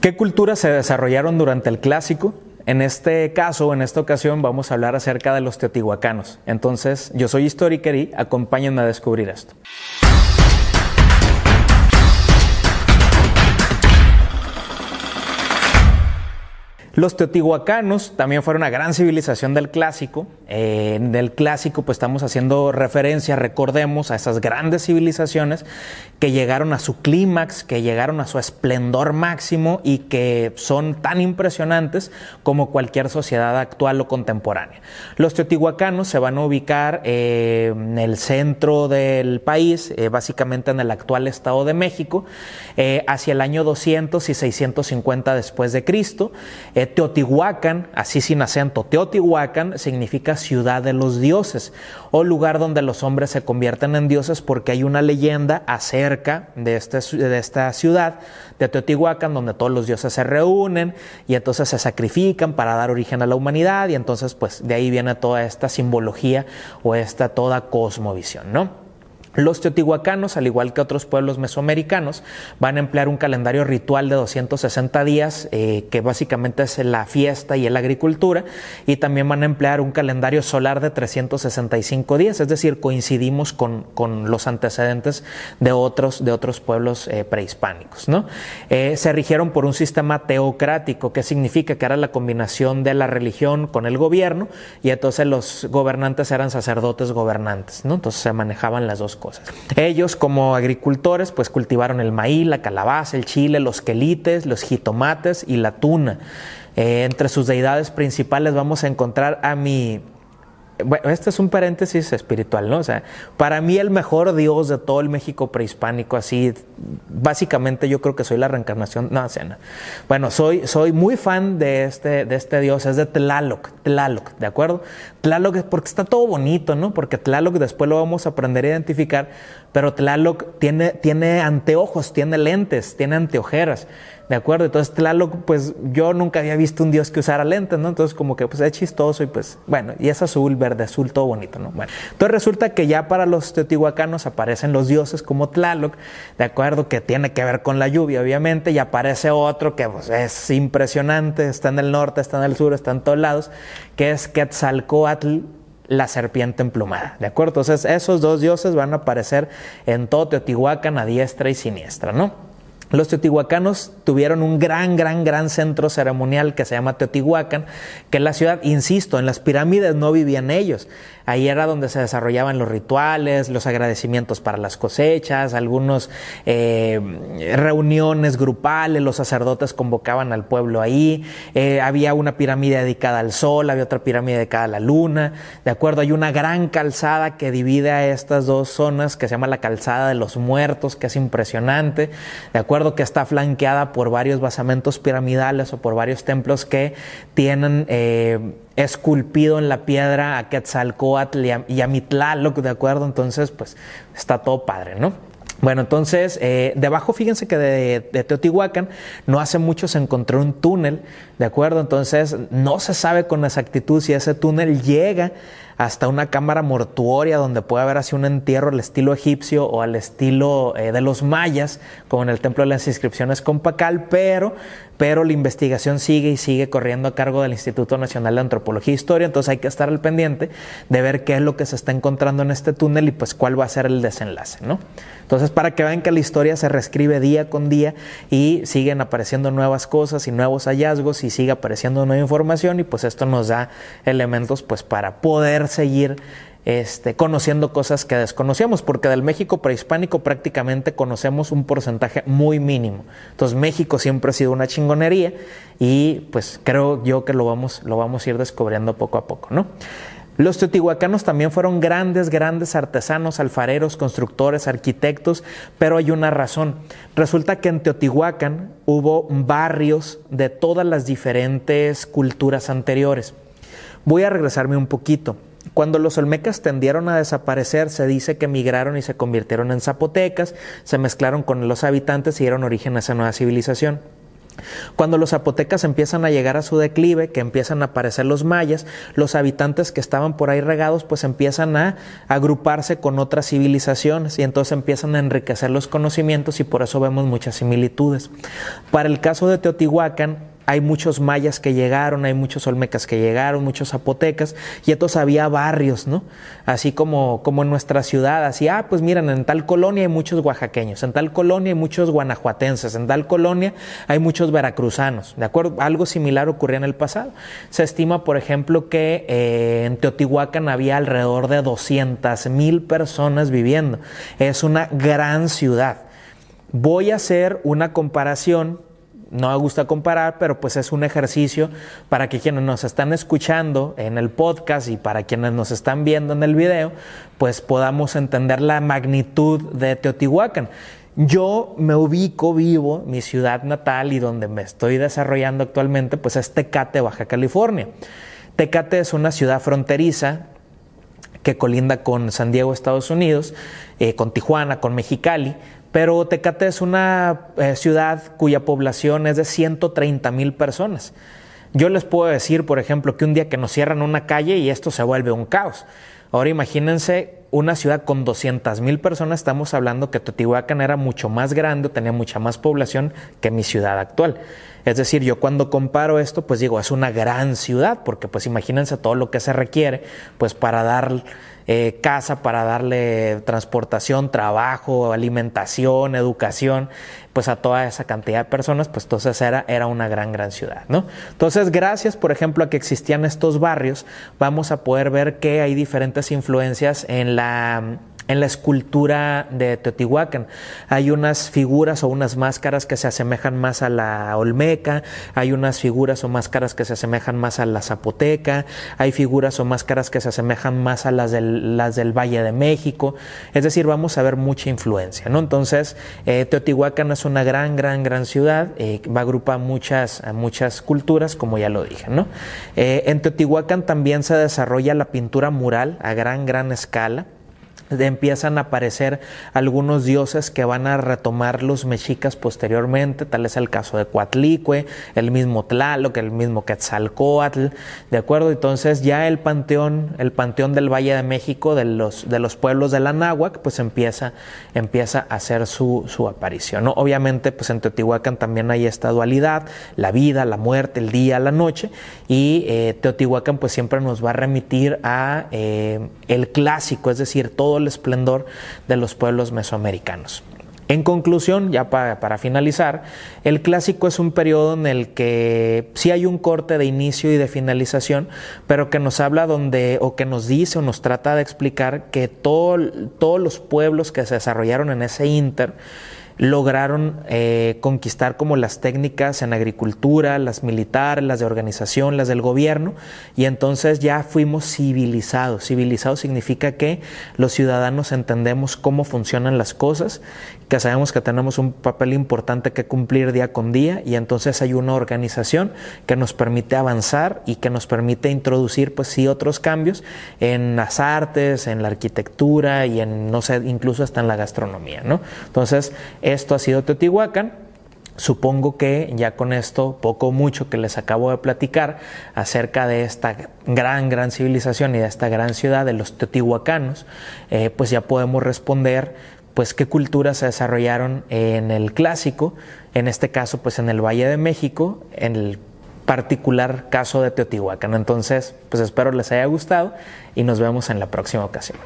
¿Qué culturas se desarrollaron durante el clásico? En este caso, en esta ocasión, vamos a hablar acerca de los teotihuacanos. Entonces, yo soy Historiker y acompáñenme a descubrir esto. Los teotihuacanos también fueron una gran civilización del clásico. Eh, en el clásico, pues estamos haciendo referencia, recordemos, a esas grandes civilizaciones que llegaron a su clímax, que llegaron a su esplendor máximo y que son tan impresionantes como cualquier sociedad actual o contemporánea. Los teotihuacanos se van a ubicar eh, en el centro del país, eh, básicamente en el actual Estado de México, hacia el año 200 y 650 después de Cristo. Teotihuacán, así sin acento, Teotihuacán significa ciudad de los dioses o lugar donde los hombres se convierten en dioses porque hay una leyenda acerca de, este, de esta ciudad de Teotihuacán donde todos los dioses se reúnen y entonces se sacrifican para dar origen a la humanidad y entonces pues de ahí viene toda esta simbología o esta toda cosmovisión, ¿no? Los teotihuacanos, al igual que otros pueblos mesoamericanos, van a emplear un calendario ritual de 260 días, eh, que básicamente es la fiesta y la agricultura, y también van a emplear un calendario solar de 365 días, es decir, coincidimos con, los antecedentes de otros, de otros pueblos eh, prehispánicos. ¿no? Eh, se rigieron por un sistema teocrático, que significa que era la combinación de la religión con el gobierno, y entonces los gobernantes eran sacerdotes gobernantes, ¿no? entonces se manejaban las dos cosas. Ellos como agricultores pues cultivaron el maíz, la calabaza, el chile, los quelites, los jitomates y la tuna. Eh, entre sus deidades principales vamos a encontrar a mi bueno, este es un paréntesis espiritual, ¿no? O sea, para mí el mejor Dios de todo el México prehispánico, así, básicamente yo creo que soy la reencarnación, no, cena. Bueno, soy, soy muy fan de este, de este Dios, es de Tlaloc, Tlaloc, ¿de acuerdo? Tlaloc es porque está todo bonito, ¿no? Porque Tlaloc después lo vamos a aprender a identificar, pero Tlaloc tiene, tiene anteojos, tiene lentes, tiene anteojeras. ¿De acuerdo? Entonces Tlaloc, pues yo nunca había visto un dios que usara lentes, ¿no? Entonces como que pues es chistoso y pues bueno, y es azul, verde, azul, todo bonito, ¿no? Bueno, entonces resulta que ya para los teotihuacanos aparecen los dioses como Tlaloc, ¿de acuerdo? Que tiene que ver con la lluvia, obviamente, y aparece otro que pues, es impresionante, está en el norte, está en el sur, está en todos lados, que es Quetzalcoatl, la serpiente emplumada, ¿de acuerdo? Entonces esos dos dioses van a aparecer en todo Teotihuacán a diestra y siniestra, ¿no? Los teotihuacanos tuvieron un gran, gran, gran centro ceremonial que se llama Teotihuacán, que en la ciudad, insisto, en las pirámides no vivían ellos, Ahí era donde se desarrollaban los rituales, los agradecimientos para las cosechas, algunas eh, reuniones grupales, los sacerdotes convocaban al pueblo ahí, eh, había una pirámide dedicada al sol, había otra pirámide dedicada a la luna, ¿de acuerdo? Hay una gran calzada que divide a estas dos zonas que se llama la calzada de los muertos, que es impresionante, ¿de acuerdo? Que está flanqueada por varios basamentos piramidales o por varios templos que tienen... Eh, esculpido en la piedra a Quetzalcoatl y a, Mitlaloc, ¿de acuerdo? Entonces, pues está todo padre, ¿no? Bueno, entonces, eh, debajo, fíjense que de, de, Teotihuacán no hace mucho se encontró un túnel, ¿de acuerdo? Entonces, no se sabe con exactitud si ese túnel llega hasta una cámara mortuoria donde puede haber así un entierro al estilo egipcio o al estilo eh, de los mayas, como en el Templo de las Inscripciones con Pacal, pero, pero la investigación sigue y sigue corriendo a cargo del Instituto Nacional de Antropología e Historia, entonces hay que estar al pendiente de ver qué es lo que se está encontrando en este túnel y pues cuál va a ser el desenlace, ¿no? Entonces, para que vean que la historia se reescribe día con día y siguen apareciendo nuevas cosas y nuevos hallazgos y sigue apareciendo nueva información y pues esto nos da elementos pues para poder seguir este, conociendo cosas que desconocíamos, porque del México prehispánico prácticamente conocemos un porcentaje muy mínimo. Entonces México siempre ha sido una chingonería y pues creo yo que lo vamos, lo vamos a ir descubriendo poco a poco, ¿no? Los teotihuacanos también fueron grandes, grandes artesanos, alfareros, constructores, arquitectos, pero hay una razón. Resulta que en Teotihuacán hubo barrios de todas las diferentes culturas anteriores. Voy a regresarme un poquito. Cuando los olmecas tendieron a desaparecer, se dice que migraron y se convirtieron en zapotecas, se mezclaron con los habitantes y dieron origen a esa nueva civilización. Cuando los zapotecas empiezan a llegar a su declive, que empiezan a aparecer los mayas, los habitantes que estaban por ahí regados pues empiezan a agruparse con otras civilizaciones y entonces empiezan a enriquecer los conocimientos y por eso vemos muchas similitudes. Para el caso de Teotihuacán, hay muchos mayas que llegaron, hay muchos olmecas que llegaron, muchos zapotecas, y entonces había barrios, ¿no? Así como, como en nuestra ciudad, así, ah, pues miren, en tal colonia hay muchos oaxaqueños, en tal colonia hay muchos guanajuatenses, en tal colonia hay muchos veracruzanos, ¿de acuerdo? Algo similar ocurría en el pasado. Se estima, por ejemplo, que eh, en Teotihuacán había alrededor de 200 mil personas viviendo. Es una gran ciudad. Voy a hacer una comparación no me gusta comparar, pero pues es un ejercicio para que quienes nos están escuchando en el podcast y para quienes nos están viendo en el video, pues podamos entender la magnitud de Teotihuacán. Yo me ubico vivo, mi ciudad natal y donde me estoy desarrollando actualmente, pues es Tecate, Baja California. Tecate es una ciudad fronteriza que colinda con San Diego, Estados Unidos, eh, con Tijuana, con Mexicali, pero Tecate es una eh, ciudad cuya población es de 130 mil personas. Yo les puedo decir, por ejemplo, que un día que nos cierran una calle y esto se vuelve un caos. Ahora imagínense una ciudad con 200 mil personas, estamos hablando que Teotihuacán era mucho más grande, tenía mucha más población que mi ciudad actual. Es decir, yo cuando comparo esto, pues digo, es una gran ciudad, porque pues imagínense todo lo que se requiere, pues para dar eh, casa para darle transportación, trabajo, alimentación, educación, pues a toda esa cantidad de personas, pues entonces era, era una gran, gran ciudad, ¿no? Entonces, gracias, por ejemplo, a que existían estos barrios, vamos a poder ver que hay diferentes influencias en la là en la escultura de Teotihuacán. Hay unas figuras o unas máscaras que se asemejan más a la Olmeca, hay unas figuras o máscaras que se asemejan más a la Zapoteca, hay figuras o máscaras que se asemejan más a las del, las del Valle de México. Es decir, vamos a ver mucha influencia, ¿no? Entonces, eh, Teotihuacán es una gran, gran, gran ciudad, eh, va a agrupar muchas, muchas culturas, como ya lo dije, ¿no? Eh, en Teotihuacán también se desarrolla la pintura mural a gran, gran escala empiezan a aparecer algunos dioses que van a retomar los mexicas posteriormente, tal es el caso de Coatlicue, el mismo Tlaloc, el mismo Quetzalcoatl, ¿de acuerdo? Entonces ya el panteón, el panteón del Valle de México, de los, de los pueblos de la Náhuac, pues empieza, empieza a hacer su, su aparición, ¿no? Obviamente, pues en Teotihuacán también hay esta dualidad, la vida, la muerte, el día, la noche, y eh, Teotihuacán pues siempre nos va a remitir a eh, el clásico, es decir, todo el esplendor de los pueblos mesoamericanos. En conclusión, ya para, finalizar, el clásico es un periodo en el que sí hay un corte de inicio y de finalización, pero que nos habla donde, o que nos dice o nos trata de explicar que todos los pueblos que se desarrollaron en ese inter lograron eh, conquistar como las técnicas en agricultura, las militares, las de organización, las del gobierno, y entonces ya fuimos civilizados. Civilizado significa que los ciudadanos entendemos cómo funcionan las cosas, que sabemos que tenemos un papel importante que cumplir día con día, y entonces hay una organización que nos permite avanzar y que nos permite introducir, pues sí, otros cambios en las artes, en la arquitectura y en, no sé, incluso hasta en la gastronomía, ¿no? Entonces, esto ha sido Teotihuacán. Supongo que ya con esto, poco o mucho que les acabo de platicar acerca de esta gran, gran civilización y de esta gran ciudad de los teotihuacanos, eh, pues ya podemos responder pues qué culturas se desarrollaron en el clásico, en este caso pues en el Valle de México, en el particular caso de Teotihuacán. Entonces, pues espero les haya gustado y nos vemos en la próxima ocasión.